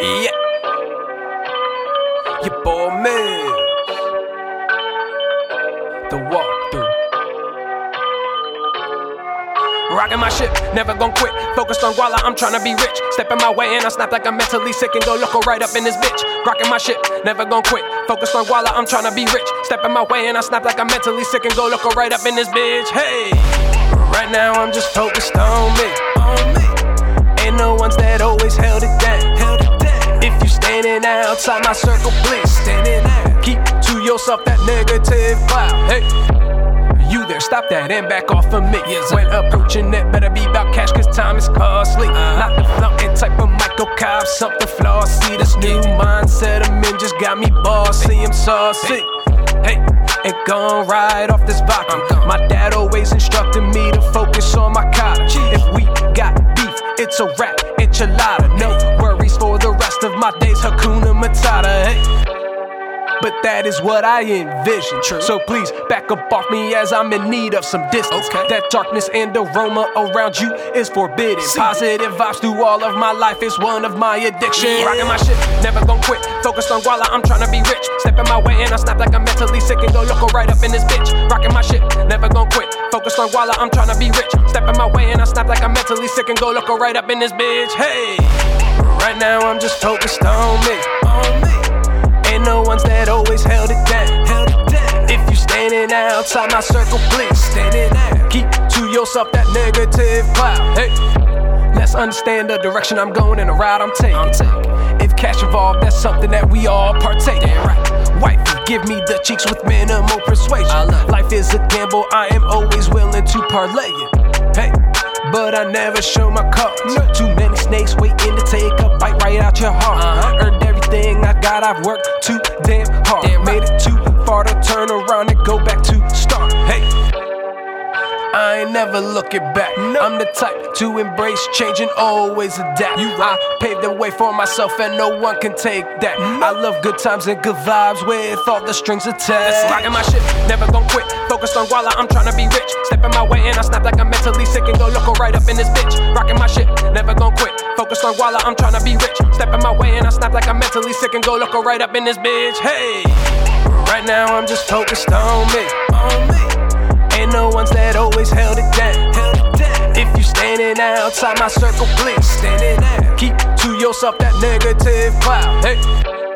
Yeah. Your boy Meelz. The walkthrough. Rocking my shit, never gon' quit. Focused on Guala, I'm tryna be rich. Stepping my way and I snap like I'm mentally sick and go loco right up in this bitch. Rocking my shit, never gon' quit. Focused on Guala, I'm tryna be rich. Stepping my way and I snap like I'm mentally sick and go loco right up in this bitch. Hey, right now I'm just focused on me. On me. Ain't no ones standing outside my circle, please standing out. Keep to yourself that negative cloud. Hey. You there, stop that and back off of me. Yes, when approaching it, better be about cash, cause time is costly. Not the flaunting type of Michael Cobb, something flawed. See this new mindset I'm in just got me bossy, I'm saucy. Hey, and gone right off this vodka. My dad always instructed me to focus on my cottage. If we got beef, it's a rap, enchilada. No my days, Hakuna Matata. Hey. But that is what I envision. True. So please back up off me as I'm in need of some distance. Okay. That darkness and aroma around you is forbidden. Positive vibes through all of my life is one of my addictions. Rocking my shit, never gon' quit. Focused on Guala, I'm tryna be rich. Stepping my way and I snap like I'm mentally sick and go loco right up in this bitch. Rocking my shit, never gon' quit. Focused on Guala, I'm tryna be rich. Stepping my way and I snap like I'm mentally sick and go loco right up in this bitch. Hey, right now I'm just focused on me. On me. Ain't no ones that always held it down. Held it down. If you standing outside my circle, please standing out. Keep to yourself that negative cloud. Hey, let's understand the direction I'm going and the route I'm taking. I'm taking. If cash involved, that's something that we all partake in. Right. Wifey, give me the cheeks with minimal persuasion. Life is a gamble, I am always willing to parlay it. Hey. But I never show my cards. Too many bite your heart. Uh-huh. Earned everything I got, I've worked too damn hard. Damn right. Made it too far to turn around and go back to start. Hey. I ain't never looking back. I'm the type to embrace change and always adapt. You I paved the way for myself and no one can take that. I love good times and good vibes with all the strings attached. Rocking my shit, never gonna quit. Focused on Guala, I'm tryna be rich. Stepping my way and I snap like I'm mentally sick and go loco right up in this bitch. Rocking my shit, never gon' quit. Focused on Guala, I'm tryna be rich. Stepping my way and I snap like I'm mentally sick and go loco right up in this bitch. Hey, right now I'm just focused on me. On me. Ain't no ones that always held it down. It. If you standing outside my circle, please standing out. Keep to yourself that negative cloud. Hey.